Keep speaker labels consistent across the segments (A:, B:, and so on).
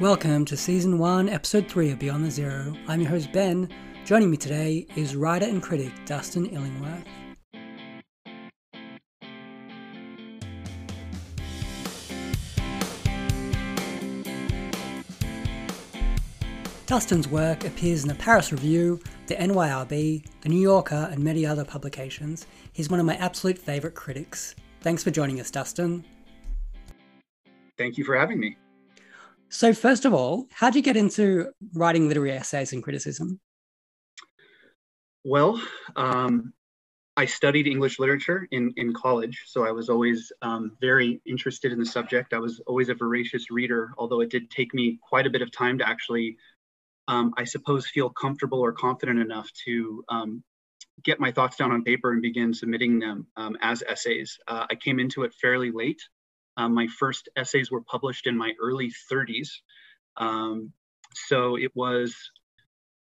A: Welcome to Season 1, Episode 3 of Beyond the Zero. I'm your host, Ben. Joining me today is writer and critic Dustin Illingworth. Dustin's work appears in the Paris Review, the NYRB, the New Yorker, and many other publications. He's one of my absolute favourite critics. Thanks for joining us, Dustin.
B: Thank you for having me.
A: So, first of all, how did you get into writing literary essays and criticism?
B: Well, um, I studied English literature in, in college, so I was always um, very interested in the subject. I was always a voracious reader, although it did take me quite a bit of time to actually um, I suppose, feel comfortable or confident enough to um, get my thoughts down on paper and begin submitting them um, as essays. Uh, I came into it fairly late. Um, my first essays were published in my early 30s. Um, so it was,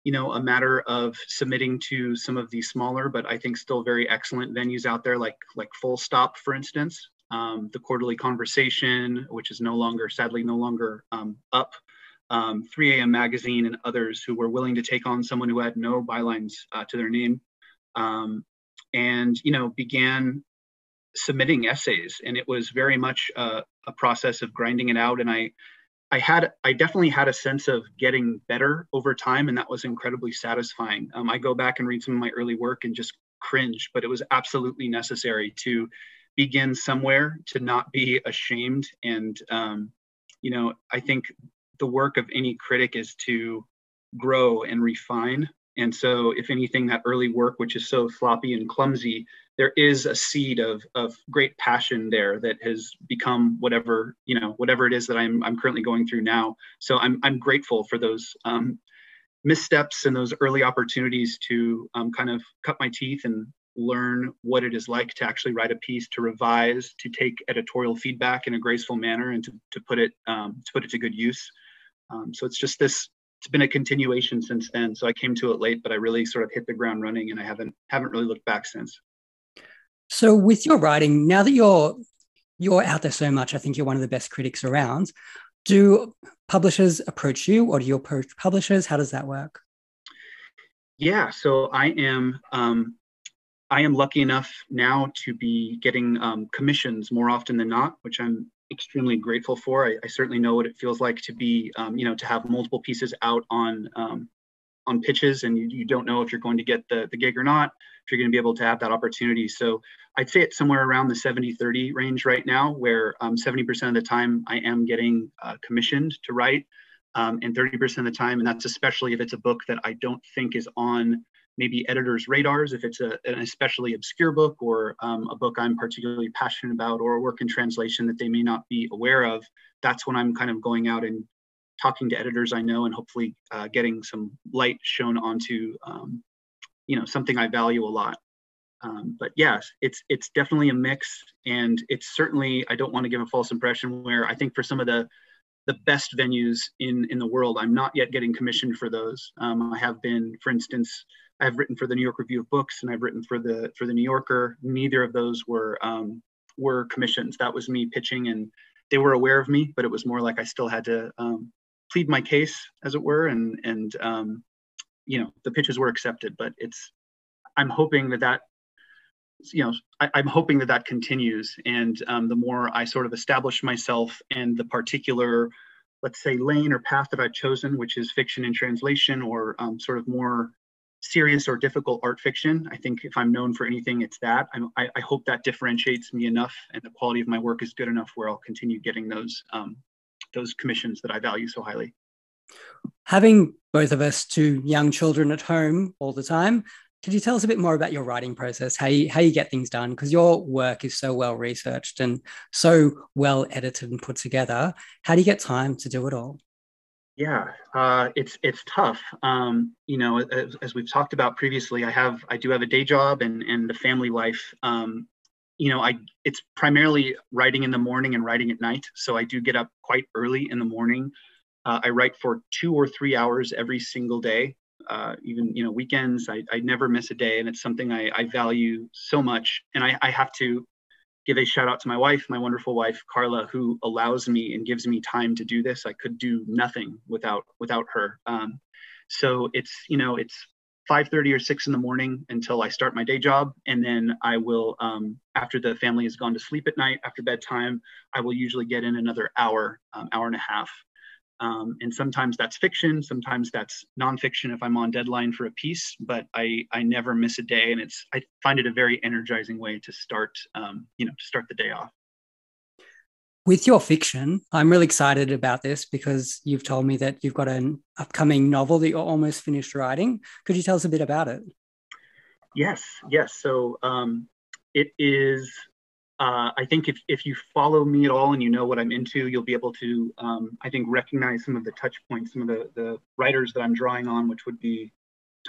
B: you know, a matter of submitting to some of the smaller, but I think still very excellent venues out there, like like Full Stop, for instance, um, the Quarterly Conversation, which is no longer, sadly, no longer up um, 3 a.m. magazine and others who were willing to take on someone who had no bylines uh, to their name um, and you know began submitting essays and it was very much uh, a process of grinding it out and i i had i definitely had a sense of getting better over time and that was incredibly satisfying um, i go back and read some of my early work and just cringe but it was absolutely necessary to begin somewhere to not be ashamed and um, you know i think the work of any critic is to grow and refine. And so, if anything, that early work, which is so sloppy and clumsy, there is a seed of, of great passion there that has become whatever you know whatever it is that I'm I'm currently going through now. So I'm I'm grateful for those um, missteps and those early opportunities to um, kind of cut my teeth and learn what it is like to actually write a piece, to revise, to take editorial feedback in a graceful manner, and to, to put it um, to put it to good use. Um, so it's just this. It's been a continuation since then. So I came to it late, but I really sort of hit the ground running, and I haven't haven't really looked back since.
A: So with your writing, now that you're you're out there so much, I think you're one of the best critics around. Do publishers approach you, or do you approach publishers? How does that work?
B: Yeah, so I am um, I am lucky enough now to be getting um, commissions more often than not, which I'm extremely grateful for. I, I, certainly know what it feels like to be, um, you know, to have multiple pieces out on um, on pitches, and you, you, don't know if you're going to get the the gig or not. You're going to be able to have that opportunity, so I'd say it's somewhere around the 70-30 range right now, where 70% um, of the time I am getting uh, commissioned to write, um, and 30% of the time, and that's especially if it's a book that I don't think is on maybe editors' radars if it's a, an especially obscure book or um, a book I'm particularly passionate about or a work in translation that they may not be aware of. That's when I'm kind of going out and talking to editors I know and hopefully uh, getting some light shown onto um, you know something I value a lot. Um, but yes, it's it's definitely a mix, and it's certainly I don't want to give a false impression where I think for some of the the best venues in in the world, I'm not yet getting commissioned for those. Um, I have been, for instance, I've written for the New York Review of Books and I've written for the for the New Yorker. Neither of those were um, were commissions. That was me pitching, and they were aware of me, but it was more like I still had to um, plead my case, as it were, and and um, you know the pitches were accepted. But it's I'm hoping that that you know I, am hoping that that continues, and um, the more I sort of establish myself and the particular let's say lane or path that I've chosen, which is fiction and translation, or um, sort of more serious or difficult art fiction. I think if I'm known for anything, it's that. I, I hope that differentiates me enough, and the quality of my work is good enough where I'll continue getting those um, those commissions that I value so highly.
A: Having both of us two young children at home all the time, could you tell us a bit more about your writing process, how you how you get things done? Because your work is so well researched and so well edited and put together. How do you get time to do it all?
B: Yeah, uh, it's it's tough. Um, you know, as, as, we've talked about previously, I have I do have a day job and and the family life. Um, you know, I it's primarily writing in the morning and writing at night. So I do get up quite early in the morning. Uh, I write for two or three hours every single day. Uh, even you know weekends, I, I never miss a day, and it's something I, I value so much. And I, I have to give a shout out to my wife, my wonderful wife Carla, who allows me and gives me time to do this. I could do nothing without without her. Um, so it's you know it's 5:30 or 6 in the morning until I start my day job, and then I will um, after the family has gone to sleep at night after bedtime, I will usually get in another hour, um, hour and a half um, and sometimes that's fiction, sometimes that's nonfiction if I'm on deadline for a piece, but I, I never miss a day. And it's, I find it a very energizing way to start, um, you know, to start the day off.
A: With your fiction, I'm really excited about this because you've told me that you've got an upcoming novel that you're almost finished writing. Could you tell us a bit about it?
B: Yes, yes. So um, it is uh, I think if, if you follow me at all and you know what I'm into, you'll be able to, um, I think, recognize some of the touch points, some of the, the writers that I'm drawing on, which would be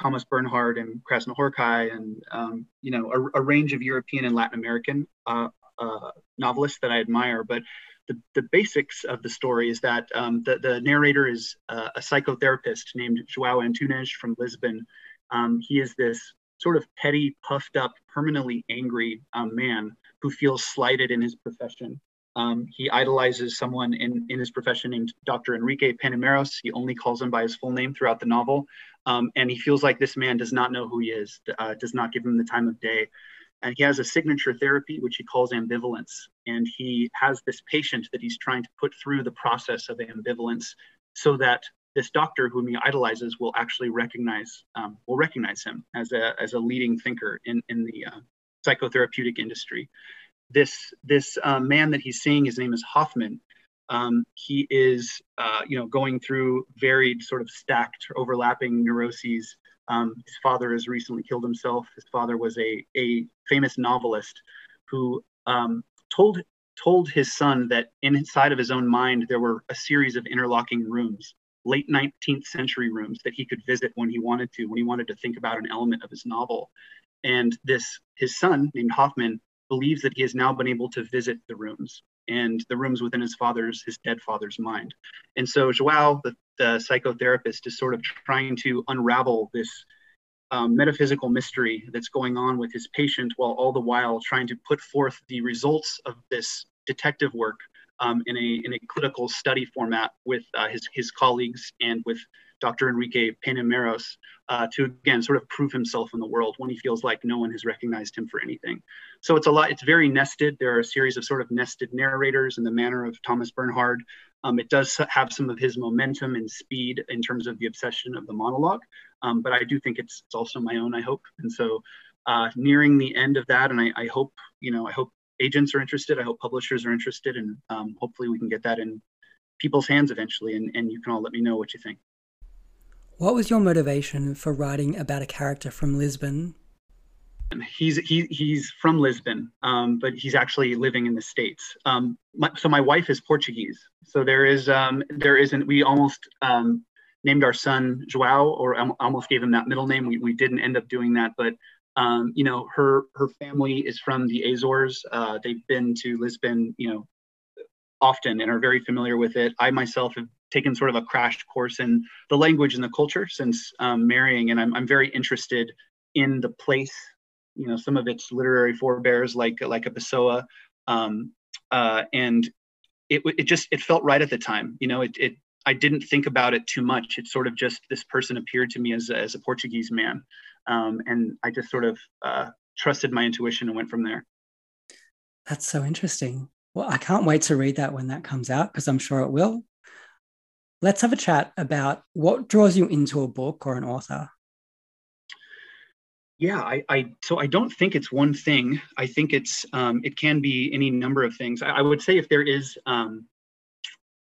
B: Thomas Bernhard and Krasznahorkai and, um, you know, a, a, range of European and Latin American uh, uh, novelists that I admire. But the, the basics of the story is that um, the, the narrator is a psychotherapist named Joao Antunes from Lisbon. Um, he is this sort of petty, puffed up, permanently angry um, man who feels slighted in his profession. Um, he idolizes someone in, in his profession named Dr. Enrique Panameros. He only calls him by his full name throughout the novel. Um, and he feels like this man does not know who he is, uh, does not give him the time of day. And he has a signature therapy, which he calls ambivalence. And he has this patient that he's trying to put through the process of ambivalence so that this doctor whom he idolizes will actually recognize um, will recognize him as a, as a leading thinker in, in the uh, psychotherapeutic industry. This this uh, man that he's seeing, his name is Hoffman. Um, he is, uh, you know, going through varied sort of stacked, overlapping neuroses. Um, his father has recently killed himself. His father was a a famous novelist who um, told told his son that inside of his own mind there were a series of interlocking rooms late 19th century rooms that he could visit when he wanted to when he wanted to think about an element of his novel and this, his son named Hoffman, believes that he has now been able to visit the rooms and the rooms within his father's, his dead father's mind. And so Joao, the, the psychotherapist, is sort of trying to unravel this um, metaphysical mystery that's going on with his patient while all the while trying to put forth the results of this detective work um, in, a, in a clinical study format with uh, his, his colleagues and with Dr. Enrique Peñameros uh, to again sort of prove himself in the world when he feels like no one has recognized him for anything. So it's a lot, it's very nested. There are a series of sort of nested narrators in the manner of Thomas Bernhard. Um, it does have some of his momentum and speed in terms of the obsession of the monologue, um, but I do think it's, it's also my own, I hope. And so uh, nearing the end of that, and I, I, hope, you know, I hope agents are interested. I hope publishers are interested, and um, hopefully we can get that in people's hands eventually. And, and you can all let me know what you think.
A: What was your motivation for writing about a character from Lisbon?
B: He's he, he's from Lisbon, um, but he's actually living in the states. Um, my, so my wife is Portuguese. So there is um, there isn't. We almost um, named our son Joao, or almost gave him that middle name. We, we didn't end up doing that, but um, you know her her family is from the Azores. Uh, they've been to Lisbon, you know, often and are very familiar with it. I myself have taken sort of a crash course in the language and the culture since um, marrying, and I'm, I'm very interested in the place. You know, some of its literary forebears, like like a Pessoa, um, uh, and it it just it felt right at the time. You know, it it I didn't think about it too much. It sort of just this person appeared to me as a, as a Portuguese man, um, and I just sort of uh, trusted my intuition and went from there.
A: That's so interesting. Well, I can't wait to read that when that comes out because I'm sure it will. Let's have a chat about what draws you into a book or an author.
B: Yeah, I, I so I don't think it's one thing. I think it's um, it can be any number of things. I, I would say if there is um,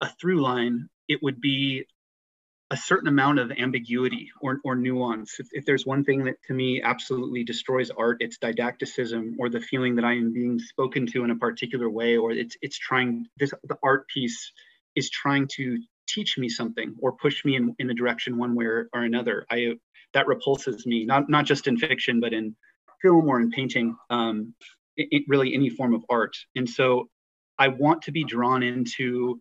B: a through line, it would be a certain amount of ambiguity or, or nuance. If, if, there's one thing that to me absolutely destroys art, it's didacticism or the feeling that I am being spoken to in a particular way, or it's it's trying this the art piece is trying to teach me something or push me in, in a direction one way or, another. I that repulses me, not not just in fiction, but in film or in painting, um, it, it really any form of art. And so I want to be drawn into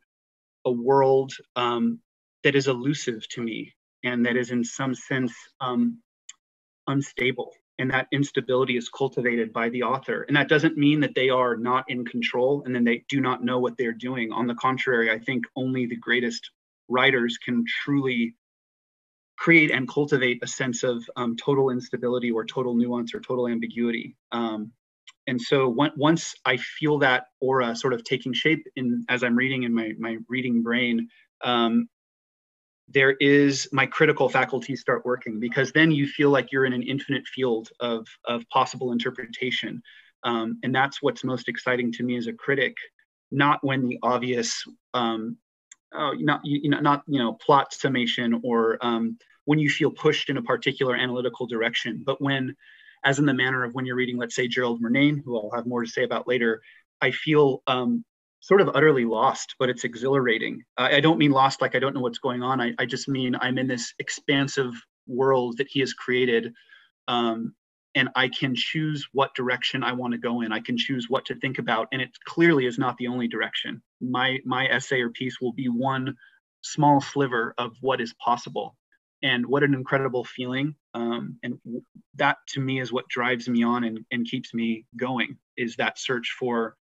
B: a world um, that is elusive to me and that is in some sense um, unstable and that instability is cultivated by the author. And that doesn't mean that they are not in control and then they do not know what they're doing. On the contrary, I think only the greatest writers can truly create and cultivate a sense of um, total instability or total nuance or total ambiguity. Um, and so once I feel that aura sort of taking shape in as I'm reading in my my reading brain, um, there is my critical faculties start working because then you feel like you're in an infinite field of of possible interpretation, um, and that's what's most exciting to me as a critic. Not when the obvious, oh, not you know, not you know, plot summation or um, when you feel pushed in a particular analytical direction, but when as in the manner of when you're reading, let's say, Gerald Murnane, who I'll have more to say about later, I feel um, sort of utterly lost, but it's exhilarating. Uh, I don't mean lost like I don't know what's going on. I, I just mean I'm in this expansive world that he has created. Um, and I can choose what direction I want to go in. I can choose what to think about, and it clearly is not the only direction. My my essay or piece will be one small sliver of what is possible and what an incredible feeling um, and that to me is what drives me on and, and keeps me going is that search for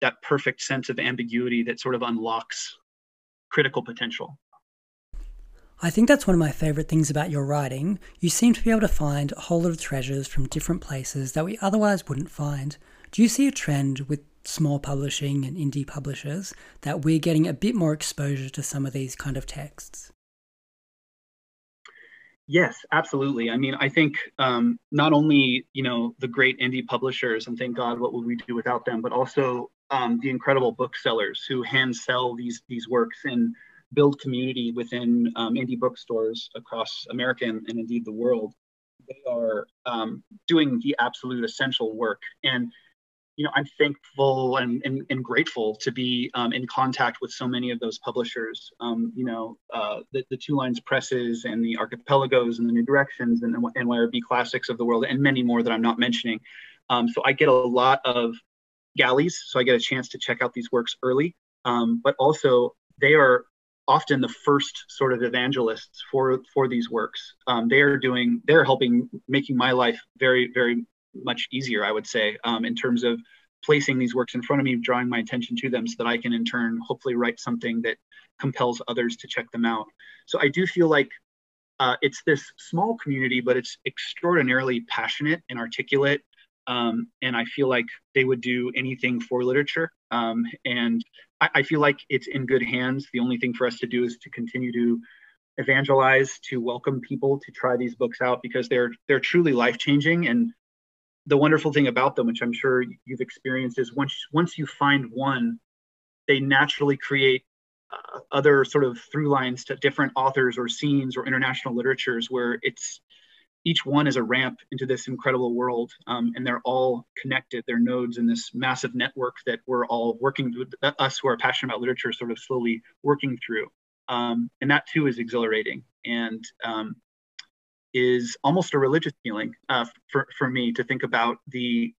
B: that perfect sense of ambiguity that sort of unlocks critical potential
A: I think that's one of my favorite things about your writing. You seem to be able to find a whole lot of treasures from different places that we otherwise wouldn't find. Do you see a trend with small publishing and indie publishers that we're getting a bit more exposure to some of these kind of texts?
B: Yes, absolutely. I mean, I think um, not only you know the great indie publishers, and thank God, what would we do without them? But also um, the incredible booksellers who hand sell these these works and build community within um, indie bookstores across America and, and, indeed the world. They are um, doing the absolute essential work, and you know, I'm thankful and, and, and grateful to be um, in contact with so many of those publishers. Um, you know, uh, the, the Two Lines Presses and the Archipelagos and the New Directions and the NYRB Classics of the world and many more that I'm not mentioning. Um, so I get a lot of galleys, so I get a chance to check out these works early. Um, but also, they are often the first sort of evangelists for for these works. Um, they are doing, they're helping making my life very, very much easier, I would say, um, in terms of placing these works in front of me, drawing my attention to them so that I can in turn hopefully write something that compels others to check them out. So I do feel like uh, it's this small community, but it's extraordinarily passionate and articulate. Um, and I feel like they would do anything for literature. Um, and I, I feel like it's in good hands. The only thing for us to do is to continue to evangelize, to welcome people to try these books out because they're they're truly life changing and the wonderful thing about them, which I'm sure you've experienced, is once once you find one, they naturally create uh, other sort of through lines to different authors or scenes or international literatures where it's each one is a ramp into this incredible world um, and they're all connected they're nodes in this massive network that we're all working with us who are passionate about literature sort of slowly working through um, and that too is exhilarating and um, is almost a religious feeling uh, for, for me to think about the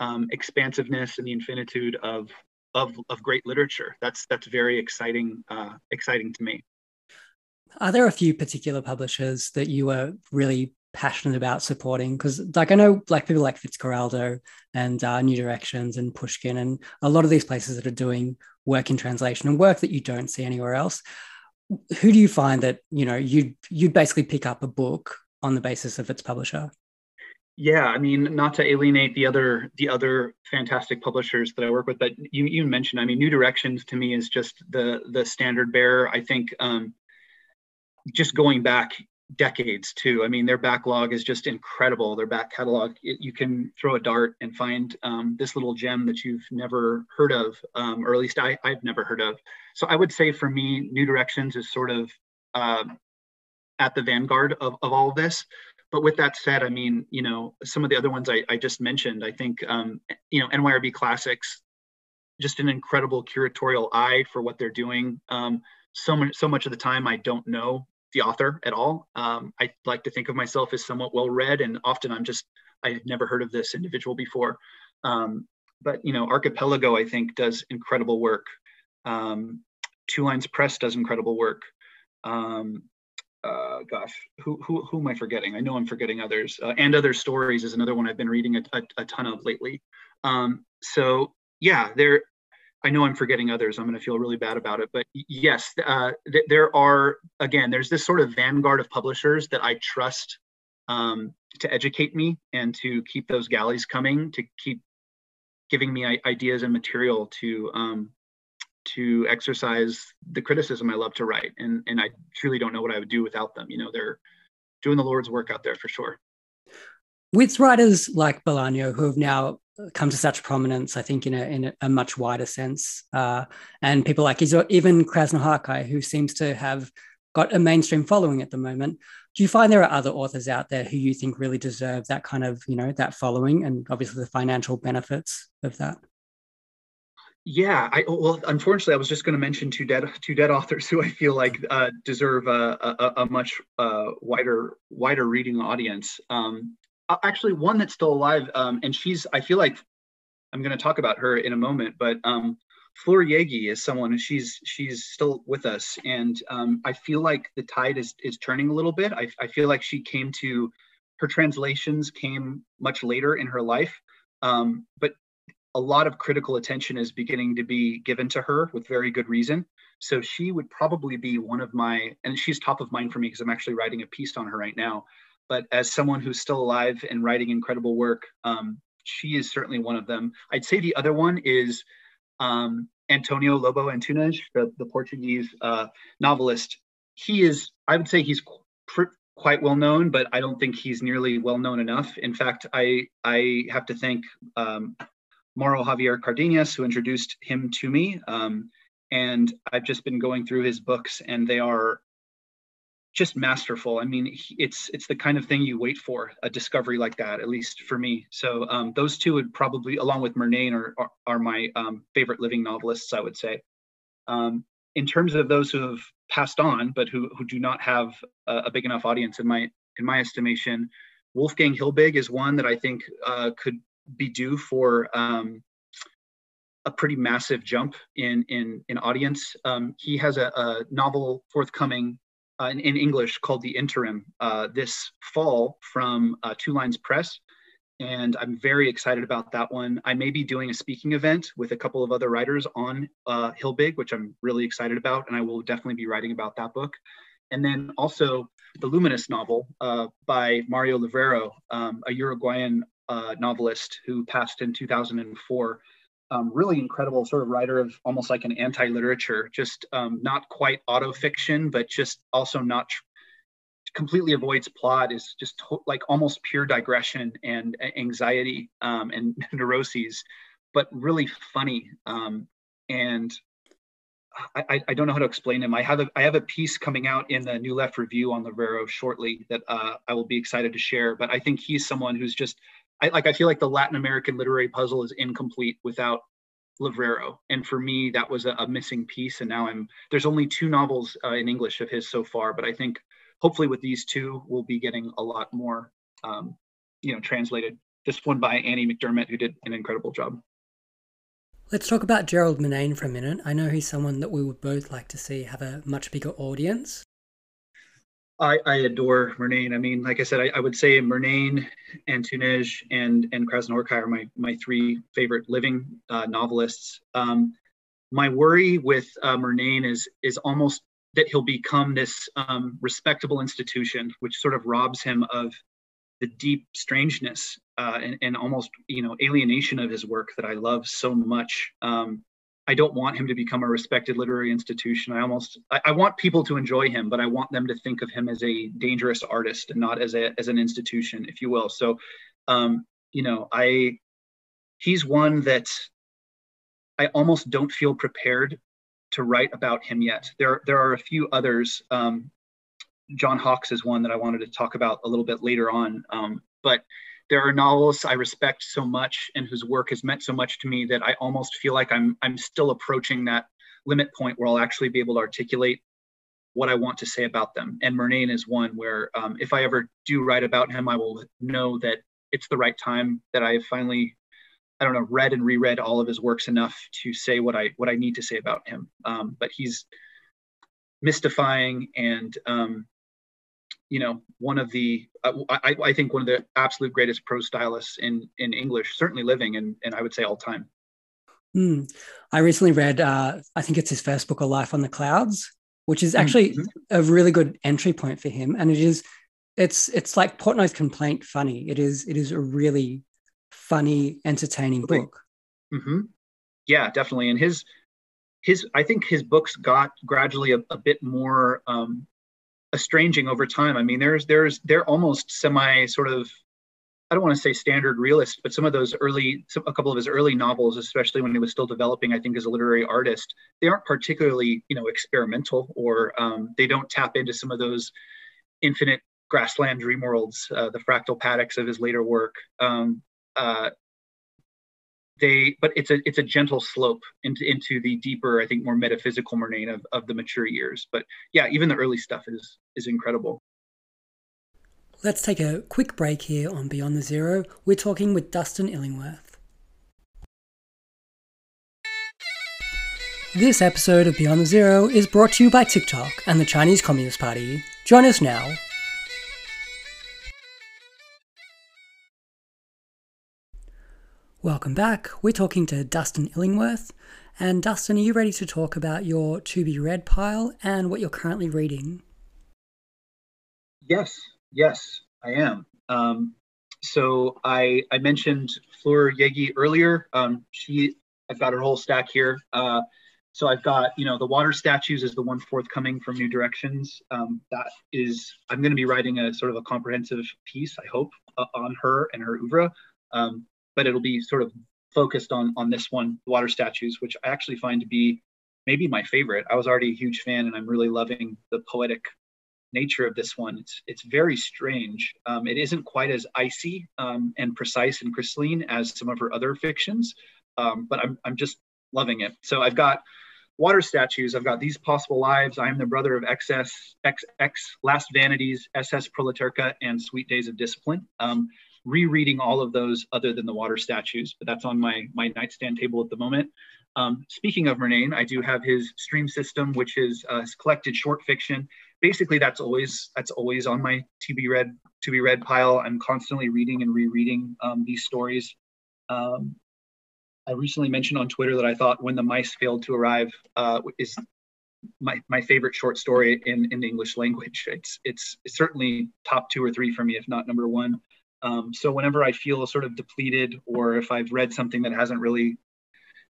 B: um, expansiveness and the infinitude of, of, of great literature. That's, that's very exciting, uh, exciting to me.
A: Are there a few particular publishers that you were really passionate about supporting? Because, like, I know like people like Fitzcarraldo and uh, New Directions and Pushkin, and a lot of these places that are doing work in translation and work that you don't see anywhere else who do you find that you know you'd you'd basically pick up a book on the basis of its publisher
B: yeah i mean not to alienate the other the other fantastic publishers that i work with but you you mentioned i mean new directions to me is just the the standard bearer i think um just going back decades too i mean their backlog is just incredible their back catalog it, you can throw a dart and find um, this little gem that you've never heard of um, or at least I, i've never heard of so i would say for me new directions is sort of uh, at the vanguard of, of all of this. But with that said, I mean, you know, some of the other ones I, I just mentioned, I think, um, you know, NYRB Classics, just an incredible curatorial eye for what they're doing. Um, so much, so much of the time, I don't know the author at all. Um, I like to think of myself as somewhat well read, and often I'm just I had never heard of this individual before. Um, but you know, Archipelago I think does incredible work. Um, Two Lines Press does incredible work. Um, uh, gosh, who, who, who am I forgetting? I know I'm forgetting others. Uh, and Other Stories is another one I've been reading a, a, a ton of lately. Um, so yeah, there, I know I'm forgetting others. I'm going to feel really bad about it. But yes, uh, th- there are, again, there's this sort of vanguard of publishers that I trust um, to educate me and to keep those galleys coming, to keep giving me ideas and material to um, to exercise the criticism I love to write. And and I truly don't know what I would do without them. You know, they're doing the Lord's work out there for sure.
A: With writers like Bolaño, who have now come to such prominence, I think, in a, in a much wider sense, uh, and people like even Krasznahorkai, who seems to have got a mainstream following at the moment. Do you find there are other authors out there who you think really deserve that kind of, you know, that following and obviously the financial benefits of that?
B: Yeah, I well, unfortunately, I was just going to mention two dead two dead authors who I feel like uh, deserve a, a, a much uh, wider wider reading audience. Um, actually, one that's still alive, um, and she's I feel like I'm going to talk about her in a moment, but um, Fleur Jaeggy is someone she's she's still with us, and um, I feel like the tide is is turning a little bit. I, I feel like she came to her translations came much later in her life, um, but a lot of critical attention is beginning to be given to her with very good reason. So she would probably be one of my, and she's top of mind for me because I'm actually writing a piece on her right now. But as someone who's still alive and writing incredible work, um, she is certainly one of them. I'd say the other one is um, Antonio Lobo Antunes, the, the Portuguese uh, novelist. He is, I would say, he's pr- quite well known, but I don't think he's nearly well known enough. In fact, I I have to thank um, Mauro Javier Cardenas, who introduced him to me. Um, and I've just been going through his books, and they are just masterful. I mean, it's it's the kind of thing you wait for a discovery like that, at least for me. So um, those two would probably, along with Murnane, are are, are my um, favorite living novelists. I would say. Um, in terms of those who have passed on, but who who do not have a, a, big enough audience, in my in my estimation, Wolfgang Hilbig is one that I think uh, could be due for um, a pretty massive jump in in in audience. Um, he has a, a novel forthcoming uh, in, in, English called The Interim uh, this fall from uh, Two Lines Press, and I'm very excited about that one. I may be doing a speaking event with a couple of other writers on uh, Hilbig, which I'm really excited about, and I will definitely be writing about that book. And then also the Luminous novel uh, by Mario Levrero, um, a Uruguayan uh, novelist who passed in 2004. Um, really incredible sort of writer of almost like an anti-literature, just um, not quite auto fiction, but just also not tr- completely avoids plot. Is just to- like almost pure digression and anxiety um, and neuroses, but really funny. Um, and I, I, don't know how to explain him. I have a I have a piece coming out in the New Left Review on Levrero shortly that uh, I will be excited to share. But I think he's someone who's just I like I feel like the Latin American literary puzzle is incomplete without Levrero, and for me that was a, a missing piece. And now I'm there's only two novels uh, in English of his so far, but I think hopefully with these two we'll be getting a lot more, um, you know, translated. This one by Annie McDermott, who did an incredible job.
A: Let's talk about Gerald Murnane for a minute. I know he's someone that we would both like to see have a much bigger audience.
B: I, I adore Murnane. I mean, like I said, I, I would say Murnane, Antunes, and and Krasznahorkai are my my three favorite living uh, novelists. Um, my worry with uh, Murnane is is almost that he'll become this um, respectable institution, which sort of robs him of the deep strangeness uh, and, and almost you know alienation of his work that I love so much. Um, I don't want him to become a respected literary institution. I almost I, I, want people to enjoy him, but I want them to think of him as a dangerous artist and not as a as an institution, if you will. So, um, you know, I he's one that I almost don't feel prepared to write about him yet. There there are a few others. Um, John Hawkes is one that I wanted to talk about a little bit later on, um, but there are novelists I respect so much and whose work has meant so much to me that I almost feel like I'm I'm still approaching that limit point where I'll actually be able to articulate what I want to say about them. And Murnane is one where um, if I ever do write about him, I will know that it's the right time that I have finally, I don't know, read and reread all of his works enough to say what I what I need to say about him. Um, but he's mystifying and um, you know, one of the, uh, I, I think one of the absolute greatest prose stylists in in English, certainly living, and and I would say all time.
A: Mm. I recently read, uh, I think it's his first book, A Life on the Clouds, which is actually mm-hmm. a really good entry point for him. And it is, it's it's like Portnoy's Complaint funny. It is it is a really funny, entertaining book.
B: Mm-hmm. Yeah, definitely. And his his I think his books got gradually a, a bit more um, estranging over time. I mean, there's there's they're almost semi sort of I don't want to say standard realist, but some of those early, some, a couple of his early novels, especially when he was still developing, I think, as a literary artist, they aren't particularly, you know, experimental, or um, they don't tap into some of those infinite grassland dream worlds, uh, the fractal paddocks of his later work. Um, uh, they, but it's a it's a gentle slope into into the deeper, I think, more metaphysical Murnane of, of the mature years. But yeah, even the early stuff is is incredible.
A: Let's take a quick break here on Beyond the Zero. We're talking with Dustin Illingworth. This episode of Beyond the Zero is brought to you by TikTok and the Chinese Communist Party. Join us now. Welcome back. We're talking to Dustin Illingworth. And Dustin, are you ready to talk about your to be read pile and what you're currently reading?
B: Yes, Yes, I am. Um, so I I mentioned Fleur Jaeggy earlier. Um, she I've got her whole stack here. Uh, so I've got you know the water statues is the one forthcoming from New Directions. Um, that is I'm going to be writing a sort of a comprehensive piece I hope uh, on her and her oeuvre, um, but it'll be sort of focused on on this one, water statues, which I actually find to be maybe my favorite. I was already a huge fan, and I'm really loving the poetic nature of this one. It's it's very strange. Um, it isn't quite as icy um, and precise and crystalline as some of her other fictions, um, but I'm I'm just loving it. So I've got water statues. I've got these possible lives. I am the brother of XS XX Last Vanities, SS Proleterka, and Sweet Days of Discipline. Rereading all of those other than the water statues, but that's on my my nightstand table at the moment. Um, speaking of Murnane, I do have his stream system, which is uh, collected short fiction basically that's always that's always on my to be read to be read pile. I'm constantly reading and rereading um, these stories. Um, I recently mentioned on Twitter that I thought when the mice failed to arrive uh, is my, my favorite short story in, in the English language. It's, it's certainly top two or three for me, if not number one. Um, so whenever I feel sort of depleted, or if I've read something that hasn't really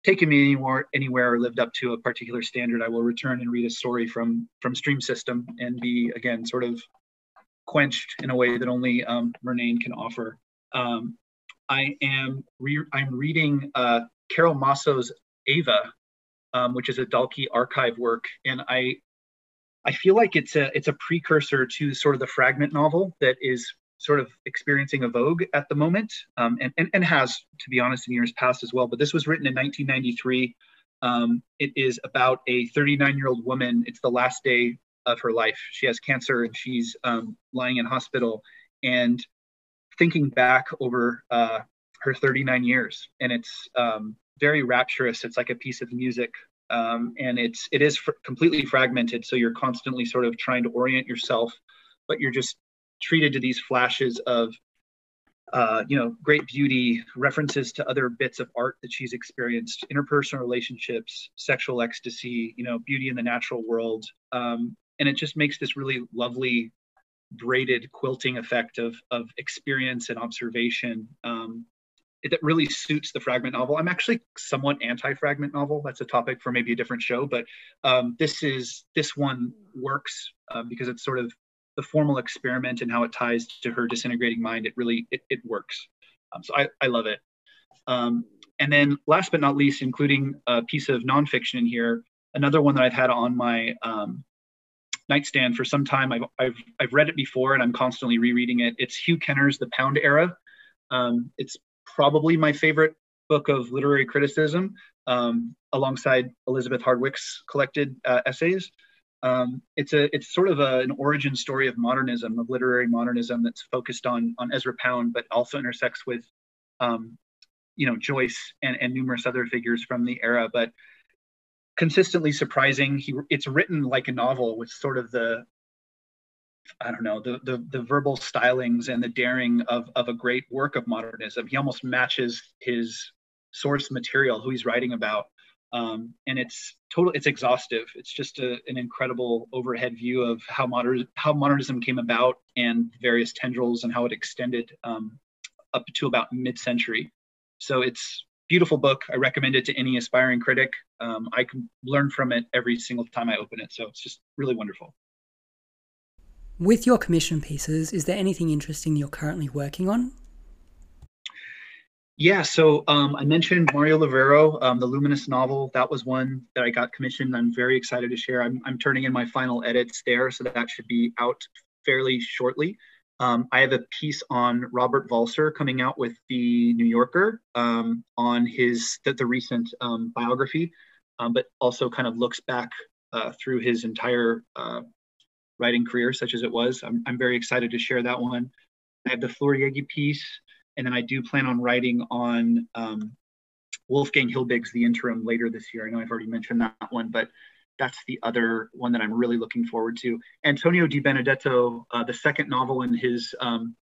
B: taken me anywhere anywhere or lived up to a particular standard, I will return and read a story from from Stream System and be again sort of quenched in a way that only um, Murnane can offer. Um, I am re- I'm reading uh, Carole Maso's Ava, um, which is a Dalkey archive work, and I I feel like it's a it's a precursor to sort of the fragment novel that is sort of experiencing a vogue at the moment um, and, and, and has, to be honest, in years past as well. But this was written in 1993. Um, it is about a 39 year old woman. It's the last day of her life. She has cancer and she's um, lying in hospital and thinking back over uh, her 39 years. And it's um, very rapturous. It's like a piece of music. Um, and it's it is fr- completely fragmented, so you're constantly sort of trying to orient yourself, but you're just treated to these flashes of uh, you know great beauty references to other bits of art that she's experienced interpersonal relationships sexual ecstasy you know beauty in the natural world. Um, and it just makes this really lovely braided quilting effect of of experience and observation um, that really suits the fragment novel. I'm actually somewhat anti-fragment novel. That's a topic for maybe a different show but um, this is this one works uh, because it's sort of the formal experiment and how it ties to her disintegrating mind, it really it, it works. Um, so I, I love it. Um, and then last but not least, including a piece of nonfiction in here, another one that I've had on my um, nightstand for some time. I've, I've, I've read it before and I'm constantly rereading it. It's Hugh Kenner's The Pound Era. Um, it's probably my favorite book of literary criticism um, alongside Elizabeth Hardwick's collected uh, essays. Um, it's a it's sort of a, an origin story of modernism, of literary modernism that's focused on on Ezra Pound, but also intersects with um, you know Joyce and, and numerous other figures from the era. But consistently surprising. He it's written like a novel with sort of the I don't know the, the the verbal stylings and the daring of of a great work of modernism. He almost matches his source material, who he's writing about, um, and it's total. It's exhaustive. It's just a, an incredible overhead view of how modern how modernism came about and various tendrils and how it extended um, up to about mid-century. So it's beautiful book. I recommend it to any aspiring critic. Um, I can learn from it every single time I open it. So it's just really wonderful.
A: With your commission pieces, is there anything interesting you're currently working on?
B: Yeah, so um, I mentioned Mario Levrero, um, the Luminous novel. That was one that I got commissioned. I'm very excited to share. I'm, I'm turning in my final edits there, so that should be out fairly shortly. Um, I have a piece on Robert Walser coming out with the New Yorker um, on his the, the recent um, biography, um, but also kind of looks back uh, through his entire uh, writing career, such as it was. I'm, I'm very excited to share that one. I have the Fleur Jaeggy piece, and then I do plan on writing on um, Wolfgang Hilbig's The Interim later this year. I know I've already mentioned that one, but that's the other one that I'm really looking forward to. Antonio Di Benedetto, uh, the second novel in his um,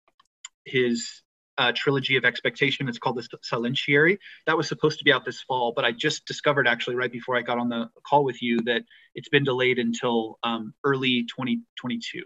B: his uh, trilogy of expectation. It's called the Silentiary. That was supposed to be out this fall, but I just discovered actually right before I got on the call with you that it's been delayed until um, early 2022.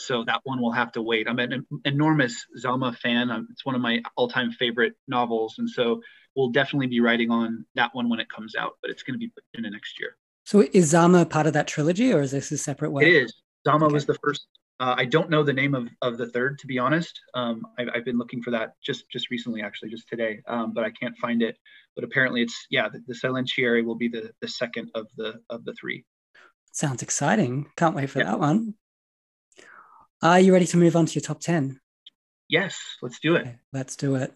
B: So that one will have to wait. I'm an enormous Zama fan. Um, it's one of my all-time favorite novels, and so we'll definitely be writing on that one when it comes out. But it's going to be put in the next year.
A: So is Zama part of that trilogy, or is this a separate one?
B: It is. Zama okay. was the first uh, I don't know the name of, of the third, to be honest. Um, I've, I've, been looking for that just just recently, actually, just today, um, but I can't find it. But apparently, it's yeah, the, the Silentiary will be the the second of the of the three.
A: Sounds exciting! Can't wait for yeah. that one. Are you ready to move on to your top ten?
B: Yes, let's do it. Okay,
A: let's do it.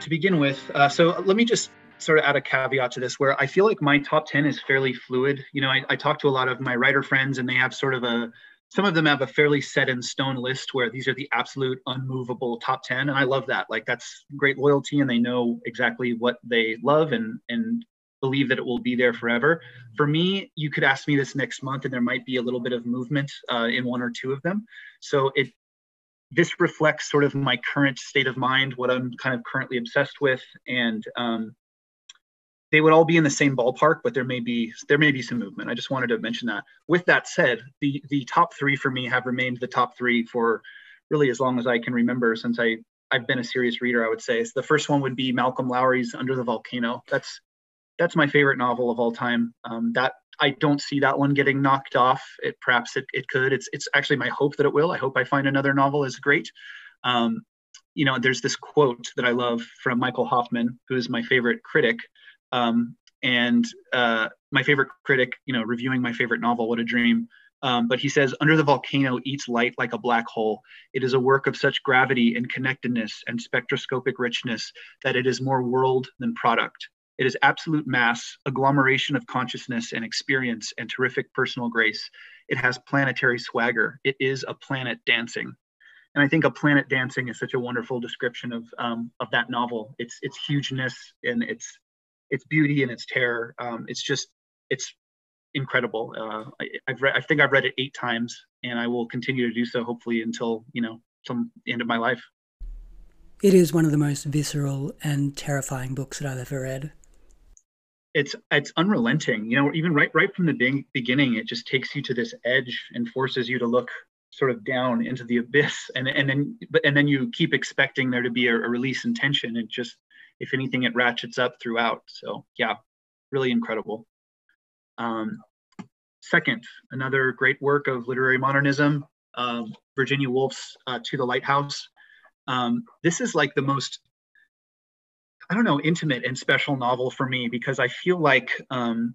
B: to begin with, uh, so let me just sort of add a caveat to this where I feel like my top 10 is fairly fluid. You know, I, I talk to a lot of my writer friends and they have sort of a, some of them have a fairly set in stone list where these are the absolute unmovable top 10. And I love that. Like that's great loyalty and they know exactly what they love and, and believe that it will be there forever. For me, you could ask me this next month and there might be a little bit of movement uh, in one or two of them. So it this reflects sort of my current state of mind, what I'm kind of currently obsessed with, and um, they would all be in the same ballpark, but there may be there may be some movement. I just wanted to mention that. With that said, the the top three for me have remained the top three for really as long as I can remember since I I've been a serious reader. I would say so the first one would be Malcolm Lowry's Under the Volcano. That's that's my favorite novel of all time. Um, that I don't see that one getting knocked off. It perhaps it, it could. It's it's actually my hope that it will. I hope I find another novel as great. Um, you know, there's this quote that I love from Michael Hofmann, who is my favorite critic, um, and uh, my favorite critic. You know, reviewing my favorite novel, What a Dream. Um, but he says, Under the Volcano eats light like a black hole. It is a work of such gravity and connectedness and spectroscopic richness that it is more world than product. It is absolute mass, agglomeration of consciousness and experience and terrific personal grace. It has planetary swagger. It is a planet dancing. And I think a planet dancing is such a wonderful description of um, of that novel. Its its hugeness and its its beauty and its terror. Um, it's just it's incredible. Uh, I, have read I think I've read it eight times, and I will continue to do so hopefully until you know some end of my life.
A: It is one of the most visceral and terrifying books that I've ever read
B: it's it's unrelenting you know even right right from the beginning it just takes you to this edge and forces you to look sort of down into the abyss and and then but and then you keep expecting there to be a, a release in tension and just if anything it ratchets up throughout. So yeah really incredible. Um, second another great work of literary modernism um, virginia woolf's uh, to the lighthouse. Um, this is like the most I don't know, intimate and special novel for me because I feel like um,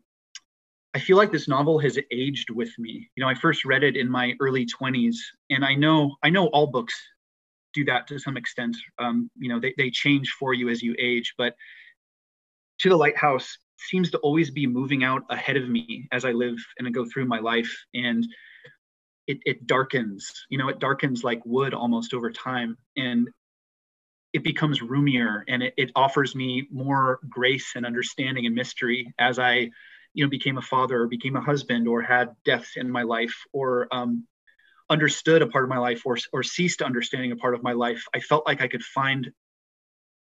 B: I feel like this novel has aged with me. You know, I first read it in my early 20s, and I know I know all books do that to some extent. Um, you know, they, they change for you as you age, but To the Lighthouse seems to always be moving out ahead of me as I live and I go through my life. And it, it darkens, you know, it darkens like wood almost over time. And it becomes roomier and it, it offers me more grace and understanding and mystery as I, you know, became a father or became a husband or had deaths in my life or um, understood a part of my life or, or ceased understanding a part of my life. I felt like I could find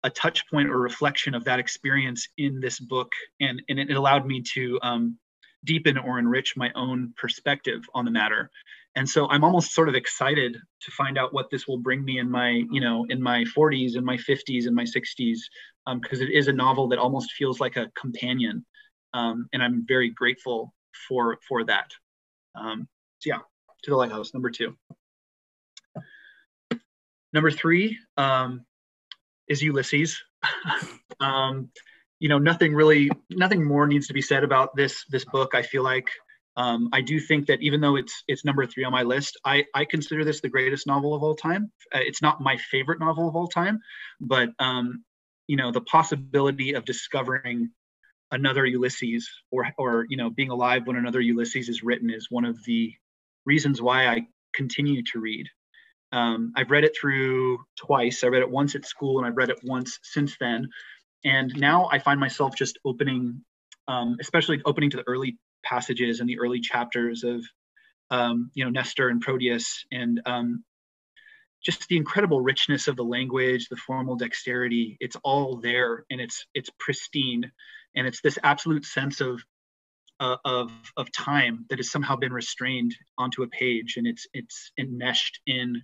B: a touch point or reflection of that experience in this book. And, and it allowed me to um, deepen or enrich my own perspective on the matter. And so i'm almost sort of excited to find out what this will bring me in my you know in my 40s and my 50s and my 60s because um, it is a novel that almost feels like a companion. Um, and i'm very grateful for for that. Um, so yeah to the lighthouse number two. Number three um, is ulysses. Um, you know nothing really nothing more needs to be said about this this book i feel like. Um, I do think that even though it's it's number three on my list, I, I consider this the greatest novel of all time. Uh, it's not my favorite novel of all time, but um, you know the possibility of discovering another Ulysses or or you know being alive when another Ulysses is written is one of the reasons why I continue to read. Um, I've read it through twice. I read it once at school and I've read it once since then. And now I find myself just opening, um, especially opening to the early passages and the early chapters of um, you know Nestor and Proteus and um, just the incredible richness of the language, the formal dexterity. It's all there and it's it's pristine, and it's this absolute sense of uh, of of time that has somehow been restrained onto a page, and it's it's enmeshed in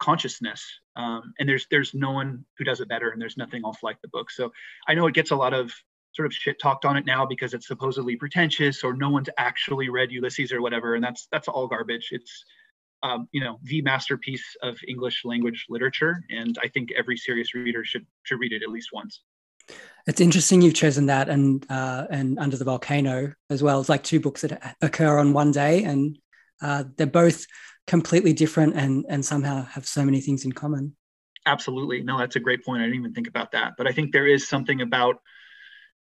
B: consciousness. Um, and there's there's no one who does it better, and there's nothing else like the book. So I know it gets a lot of sort of shit talked on it now because it's supposedly pretentious or no one's actually read Ulysses or whatever, and that's that's all garbage. It's um, you know the masterpiece of English language literature, and I think every serious reader should should read it at least once.
A: It's interesting you've chosen that and uh, and Under the Volcano as well. It's like two books that occur on one day, and uh, they're both completely different and and somehow have so many things in common.
B: Absolutely, no, that's a great point. I didn't even think about that, but I think there is something about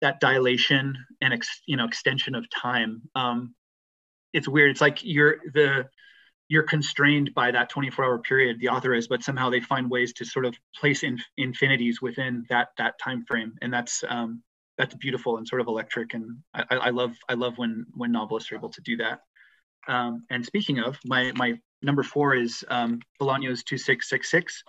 B: that dilation and ex, you know extension of time um, it's weird it's like you're the you're constrained by that 24 hour period the author is but somehow they find ways to sort of place in, infinities within that that time frame and that's um, that's beautiful and sort of electric and I, I love i love when when novelists are able to do that um, and speaking of my my number four is um, bolaño's 2666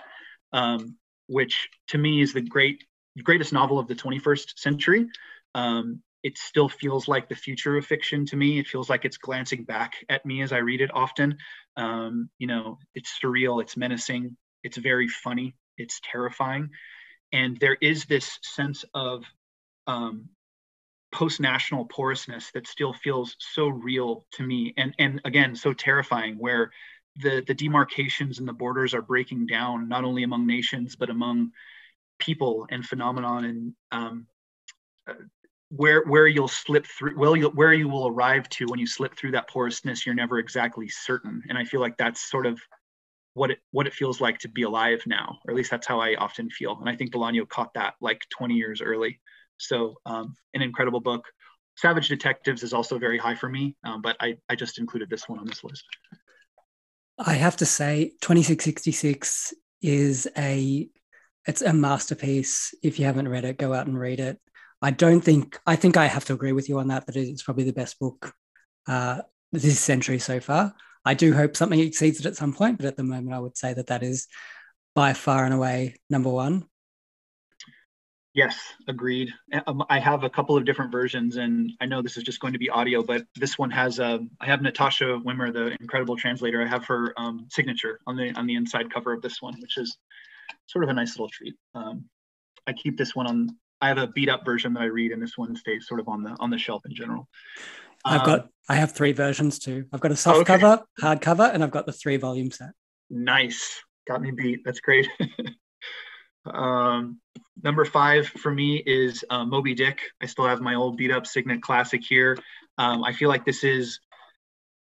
B: um, which to me is the great greatest novel of the 21st century. Um, it still feels like the future of fiction to me. It feels like it's glancing back at me as I read it often. Um, you know, it's surreal, it's menacing, it's very funny, it's terrifying. And there is this sense of um, post-national porousness that still feels so real to me and, and again, so terrifying where the, the demarcations and the borders are breaking down, not only among nations, but among people and phenomenon and um, uh, where where you'll slip through well you, where you will arrive to when you slip through that porousness you're never exactly certain. And i feel like that's sort of what it what it feels like to be alive now or at least that's how i often feel. And i think Bolaño caught that like 20 years early. So um, an incredible book. Savage detectives is also very high for me um, but I, I just included this one on this list.
A: I have to say 2666 is a it's a masterpiece. If you haven't read it, go out and read it. I don't think I think I have to agree with you on that. That it's probably the best book uh, this century so far. I do hope something exceeds it at some point, but at the moment, I would say that that is by far and away number one.
B: Yes, agreed. Um, I have a couple of different versions, and I know this is just going to be audio, but this one has. Um, I have Natasha Wimmer, the incredible translator. I have her um, signature on the on the inside cover of this one, which is sort of a nice little treat. Um, I keep this one on. I have a beat up version that I read, and this one stays sort of on the on the shelf in general.
A: I've got. Um, I have three versions too. I've got a soft okay. cover, hard cover, and I've got the three volume set.
B: Nice, got me beat. That's great. um, number five for me is uh, Moby Dick. I still have my old beat up Signet Classic here. Um, I feel like this is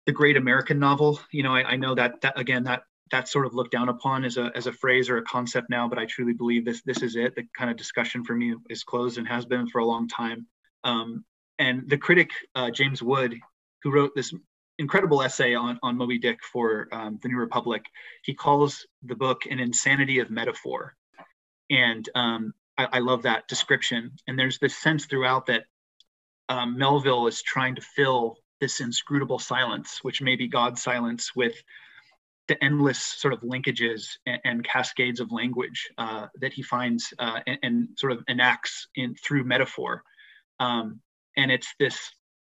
B: the great American novel. You know, I, I know that that again that that's sort of looked down upon as a, as a phrase or a concept now, but I truly believe this this is it. The kind of discussion for me is closed and has been for a long time. Um, and the critic uh, James Wood, who wrote this incredible essay on, on Moby Dick for um, the New Republic, he calls the book an insanity of metaphor. and um, I, I, love that description. And there's this sense throughout that um, Melville is trying to fill this inscrutable silence, which may be God's silence, with endless sort of linkages and, and cascades of language uh, that he finds uh, and, and, sort of enacts in through metaphor. Um, and it's this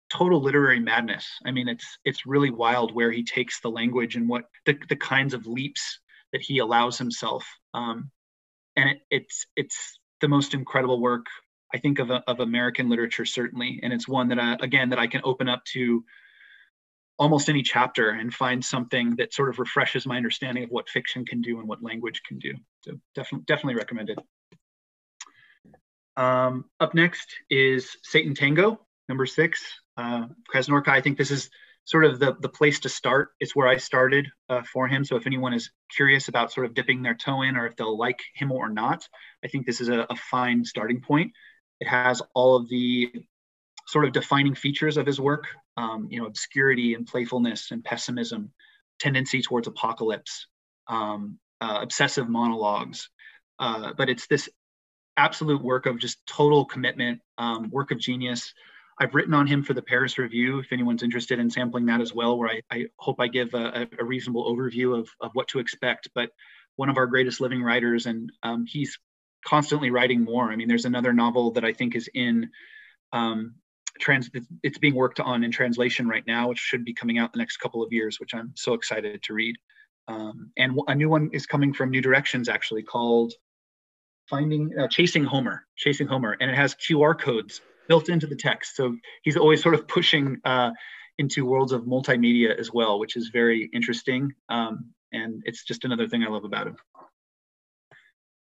B: total literary madness. I mean, it's it's really wild where he takes the language and what the, the kinds of leaps that he allows himself. Um, and it, it's it's the most incredible work I think of, of American literature certainly, and it's one that I, again that I can open up to almost any chapter and find something that sort of refreshes my understanding of what fiction can do and what language can do. So definitely definitely recommended. Um, up next is Satan Tango, number six. Uh, Krasznahorkai, I think this is sort of the, the place to start. It's where I started uh, for him. So if anyone is curious about sort of dipping their toe in or if they'll like him or not, I think this is a, a fine starting point. It has all of the sort of defining features of his work, um, you know, obscurity and playfulness and pessimism, tendency towards apocalypse, um, uh, obsessive monologues. Uh, but it's this absolute work of just total commitment, um, work of genius. I've written on him for the Paris Review, if anyone's interested in sampling that as well, where I, I hope I give a, a, reasonable overview of, of what to expect. But one of our greatest living writers, and um, he's constantly writing more. I mean, there's another novel that I think is in um, trans. It's being worked on in translation right now, which should be coming out the next couple of years, which I'm so excited to read. Um, and a new one is coming from New Directions, actually called "Finding uh, Chasing Homer." Chasing Homer, and it has QR codes built into the text. So he's always sort of pushing uh, into worlds of multimedia as well, which is very interesting. Um, and it's just another thing I love about him.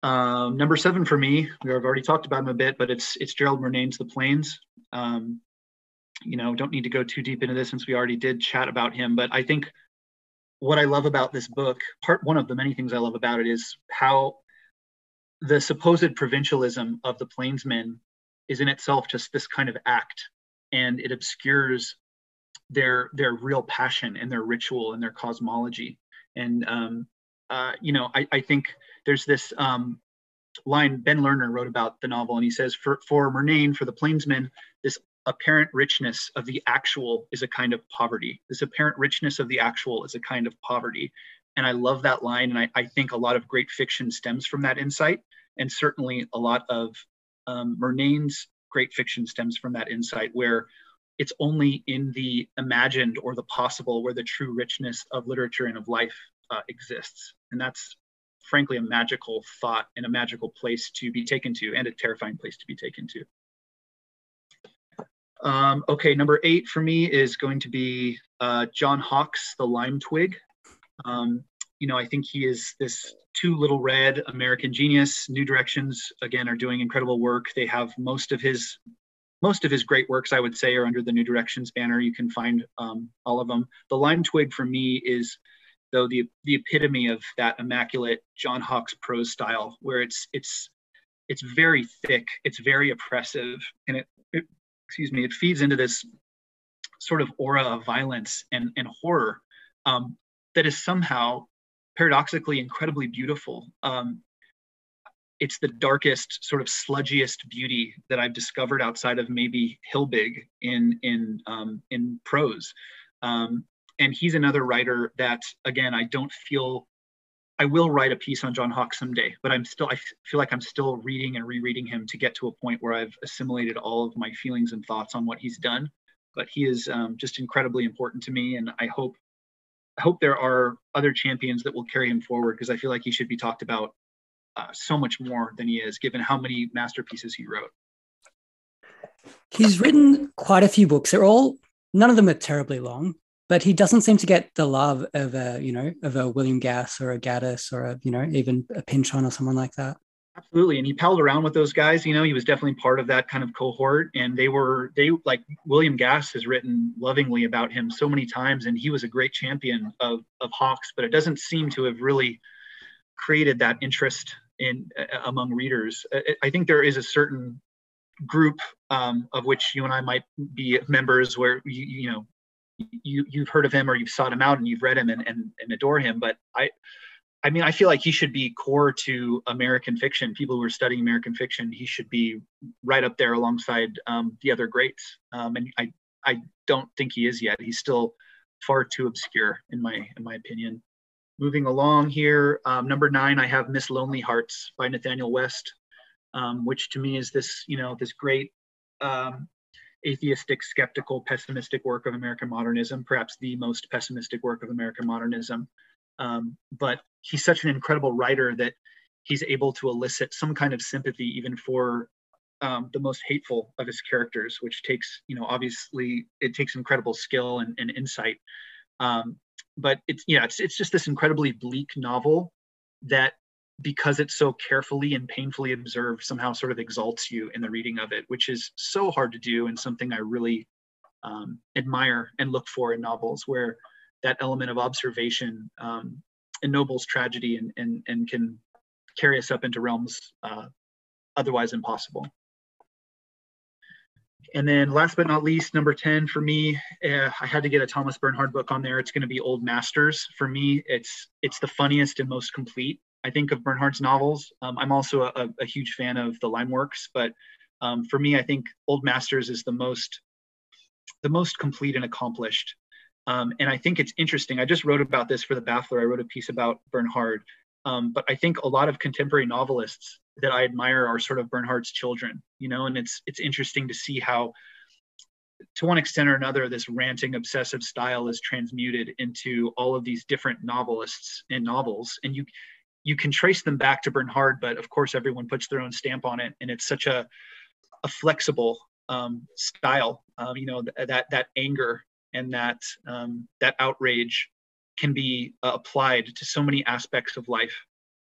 B: Um, number seven for me, we've already talked about him a bit, but it's it's Gerald Murnane's The Plains. Um, you know, don't need to go too deep into this since we already did chat about him, but I think what I love about this book, part one of the many things I love about it is how the supposed provincialism of the plainsmen is in itself just this kind of act and it obscures their their real passion and their ritual and their cosmology and um, uh, you know I, I think there's this um, line ben lerner wrote about the novel and he says for for murnane for the plainsman, this apparent richness of the actual is a kind of poverty. This apparent richness of the actual is a kind of poverty. And i love that line and i, I think a lot of great fiction stems from that insight and certainly a lot of um, Murnane's great fiction stems from that insight where it's only in the imagined or the possible where the true richness of literature and of life uh, exists. And that's frankly a magical thought and a magical place to be taken to and a terrifying place to be taken to. Um, okay, number eight for me is going to be uh, John Hawkes, The Lime Twig. Um, you know, I think he is this too little read American genius. New Directions again are doing incredible work. They have most of his most of his great works, I would say, are under the New Directions banner. You can find um, all of them. The Lime Twig for me is though the the epitome of that immaculate John Hawkes prose style, where it's it's it's very thick, it's very oppressive, and it, it excuse me, it feeds into this sort of aura of violence and, and horror um, that is somehow paradoxically incredibly beautiful. Um, it's the darkest, sort of sludgiest beauty that I've discovered outside of maybe Hilbig in in um, in prose. Um, and he's another writer that, again, I don't feel. I will write a piece on John Hawkes someday, but I'm still. I feel like I'm still reading and rereading him to get to a point where I've assimilated all of my feelings and thoughts on what he's done. But he is um, just incredibly important to me, and I hope I hope there are other champions that will carry him forward because I feel like he should be talked about uh, so much more than he is, given how many masterpieces he wrote.
A: He's written quite a few books. They're all none of them are terribly long, but he doesn't seem to get the love of a you know of a William Gass or a Gaddis or a you know even a Pynchon or someone like that.
B: Absolutely. And he palled around with those guys. You know, he was definitely part of that kind of cohort. And they were, they like William Gass has written lovingly about him so many times. And he was a great champion of, of Hawkes, but it doesn't seem to have really created that interest in uh, among readers. I, I think there is a certain group um, of which you and I might be members where you, you know, you, you've heard of him or you've sought him out and you've read him and, and, and adore him. But I, I mean, I feel like he should be core to American fiction. People who are studying American fiction, he should be right up there alongside um, the other greats. Um, and I, I don't think he is yet. He's still far too obscure, in my in my opinion. Moving along here, um, number nine, I have Miss Lonelyhearts by nathaniel West, um, which to me is this, you know, this great um, atheistic, skeptical, pessimistic work of American modernism, perhaps the most pessimistic work of American modernism. Um, but he's such an incredible writer that he's able to elicit some kind of sympathy even for um, the most hateful of his characters, which takes, you know, obviously it takes incredible skill and, and insight. Um, but it's yeah, it's it's just this incredibly bleak novel that because it's so carefully and painfully observed somehow sort of exalts you in the reading of it which is so hard to do and something i really um, admire and look for in novels where that element of observation um, ennobles tragedy and, and, and can carry us up into realms uh, otherwise impossible and then last but not least, number 10 for me, uh, I had to get a Thomas Bernhard book on there. It's going to be Old Masters. For me, it's it's the funniest and most complete. I think of Bernhard's novels. Um, I'm also a, a, huge fan of the Limeworks, but um, for me, I think Old Masters is the most the most complete and accomplished. Um, and I think it's interesting. I just wrote about this for the Baffler. I wrote a piece about Bernhard, um, but I think a lot of contemporary novelists that I admire are sort of Bernhard's children, you know. And it's it's interesting to see how, to one extent or another, this ranting, obsessive style is transmuted into all of these different novelists and novels, and you you can trace them back to Bernhard, but of course everyone puts their own stamp on it, and it's such a a flexible um, style. Um, you know th- that that anger and that um, that outrage can be uh, applied to so many aspects of life,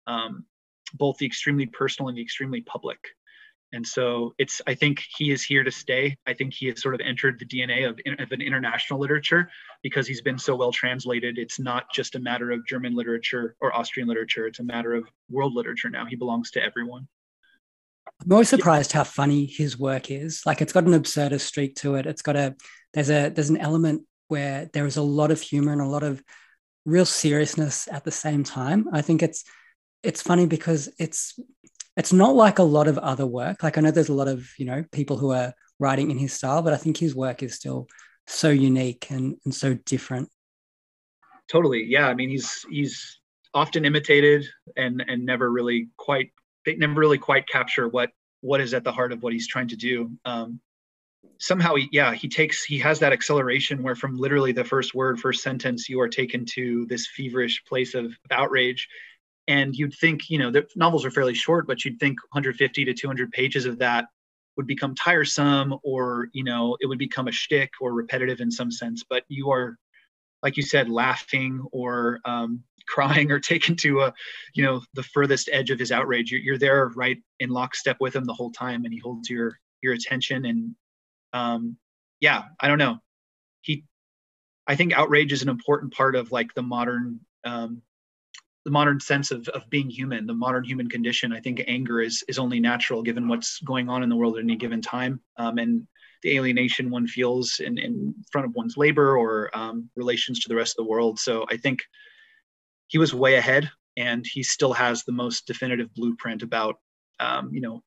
B: um, both the extremely personal and the extremely public. And so it's, I think he is here to stay. I think he has sort of entered the DNA of, of an international literature because he's been so well translated. It's not just a matter of German literature or Austrian literature, it's a matter of world literature now. He belongs to everyone.
A: I'm always surprised how funny his work is. Like it's got an absurdist streak to it. It's got a there's a there's an element where there is a lot of humor and a lot of real seriousness at the same time. I think it's it's funny because it's it's not like a lot of other work. Like I know there's a lot of, you know, people who are writing in his style, but I think his work is still so unique and, and so different.
B: Totally. Yeah. I mean, he's, he's often imitated and, and never really quite, they never really quite capture what, what is at the heart of what he's trying to do. Um, somehow he, yeah he takes he has that acceleration where from literally the first word first sentence you are taken to this feverish place of outrage and you'd think you know the novels are fairly short but you'd think 150 to 200 pages of that would become tiresome or you know it would become a shtick or repetitive in some sense. But you are like you said laughing or um, crying or taken to a you know the furthest edge of his outrage. You're, you're there right in lockstep with him the whole time and he holds your your attention and um, yeah i don't know. He i think outrage is an important part of like the modern um, the modern sense of, of being human, the modern human condition. I think anger is is only natural given what's going on in the world at any given time, um, and the alienation one feels in, in front of one's labor or um, relations to the rest of the world. So I think he was way ahead, and he still has the most definitive blueprint about um, you know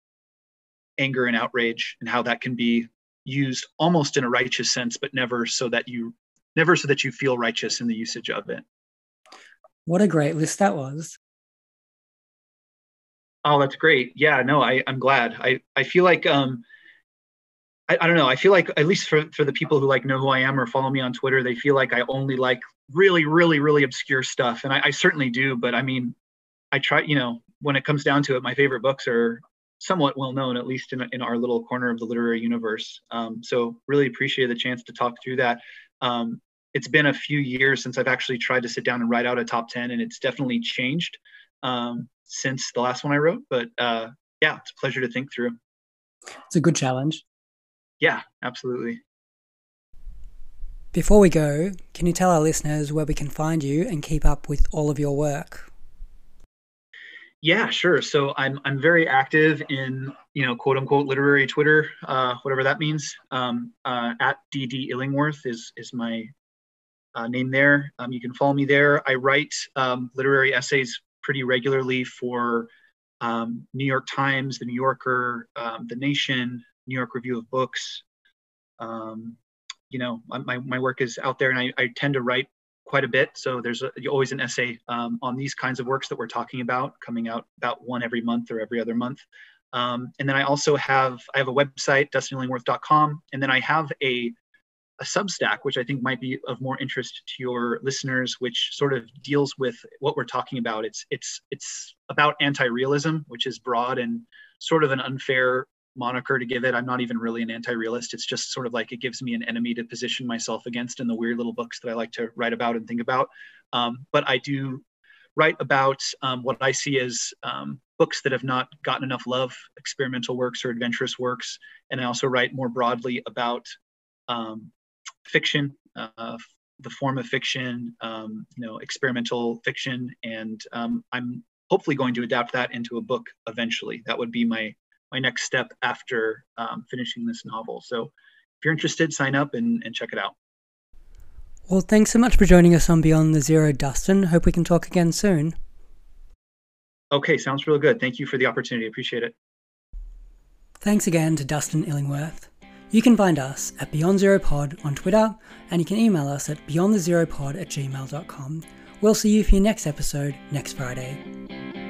B: anger and outrage and how that can be used almost in a righteous sense, but never so that you never so that you feel righteous in the usage of it.
A: What a great list that was.
B: Oh, that's great. Yeah, no, I, I'm glad. I, I feel like um I, I don't know, I feel like at least for, for the people who like know who I am or follow me on Twitter, they feel like I only like really, really, really obscure stuff. And I, I certainly do, but I mean I try, you know, when it comes down to it, my favorite books are somewhat well known, at least in, in our little corner of the literary universe. Um, so really appreciate the chance to talk through that. Um, it's been a few years since I've actually tried to sit down and write out a top 10, and it's definitely changed um, since the last one I wrote. But uh, yeah, it's a pleasure to think through.
A: It's a good challenge.
B: Yeah, absolutely.
A: Before we go, can you tell our listeners where we can find you and keep up with all of your work?
B: Yeah, sure. So I'm I'm very active in you know quote unquote literary Twitter, uh, whatever that means. Um, uh, at DD Illingworth is is my uh, name there. Um, you can follow me there. I write um, literary essays pretty regularly for um, New York Times, The New Yorker, um, The Nation, New York Review of Books. Um, you know, my, my work is out there and I, I tend to write quite a bit. So there's a, always an essay um, on these kinds of works that we're talking about coming out about one every month or every other month. And then I also have, I have a website, dustinillingworth.com. And then I have a, a Substack, which I think might be of more interest to your listeners, which sort of deals with what we're talking about. It's, it's, it's about anti-realism, which is broad and sort of an unfair moniker to give it. I'm not even really an anti-realist. It's just sort of like it gives me an enemy to position myself against in the weird little books that I like to write about and think about. Um, but I do write about um, what I see as um, books that have not gotten enough love, experimental works or adventurous works. And I also write more broadly about um, fiction, uh, the form of fiction, um, you know, experimental fiction. And um, I'm hopefully going to adapt that into a book eventually. That would be my my next step after um, finishing this novel. So if you're interested, sign up and, and check it out.
A: Well, thanks so much for joining us on Beyond the Zero, Dustin. Hope we can talk again soon.
B: Okay, sounds real good. Thank you for the opportunity. Appreciate it.
A: Thanks again to Dustin Illingworth. You can find us at Beyond Zero Pod on Twitter, and you can email us at beyondthezeropod at gmail.com. We'll see you for your next episode next Friday.